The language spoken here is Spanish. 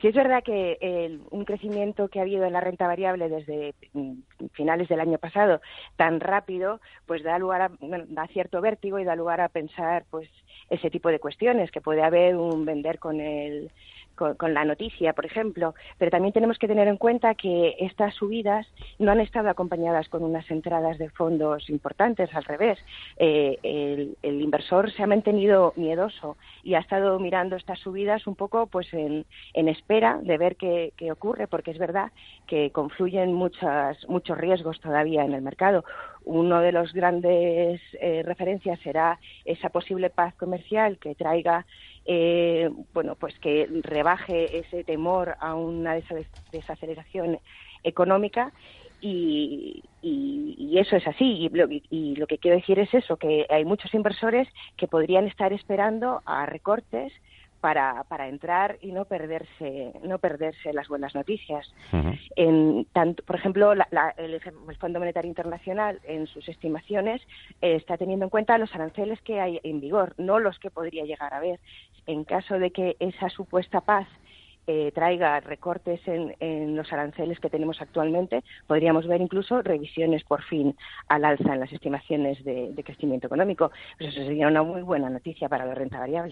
Sí es verdad que un crecimiento que ha habido en la renta variable desde mm, finales del año pasado tan rápido, pues da lugar a, da cierto vértigo y da lugar a pensar, pues ese tipo de cuestiones que puede haber un vender con el con, la noticia, por ejemplo, pero también tenemos que tener en cuenta que estas subidas no han estado acompañadas con unas entradas de fondos importantes, al revés. Eh, el, inversor se ha mantenido miedoso y ha estado mirando estas subidas un poco pues en, espera de ver qué, ocurre, porque es verdad que confluyen muchas, muchos riesgos todavía en el mercado. Uno de los grandes eh, referencias será esa posible paz comercial que traiga eh, bueno, pues que rebaje ese temor a una desaceleración económica y, eso es así. Y lo, y lo, que quiero decir es eso, que hay muchos inversores que podrían estar esperando a recortes para, para entrar y no perderse no perderse las buenas noticias. en, tanto, por ejemplo, el, Fondo Monetario Internacional en sus estimaciones eh, está teniendo en cuenta los aranceles que hay en vigor, no los que podría llegar a haber. En caso de que esa supuesta paz eh, traiga recortes en, los aranceles que tenemos actualmente, podríamos ver incluso revisiones por fin al alza en las estimaciones de, crecimiento económico. Pues eso sería una muy buena noticia para la renta variable.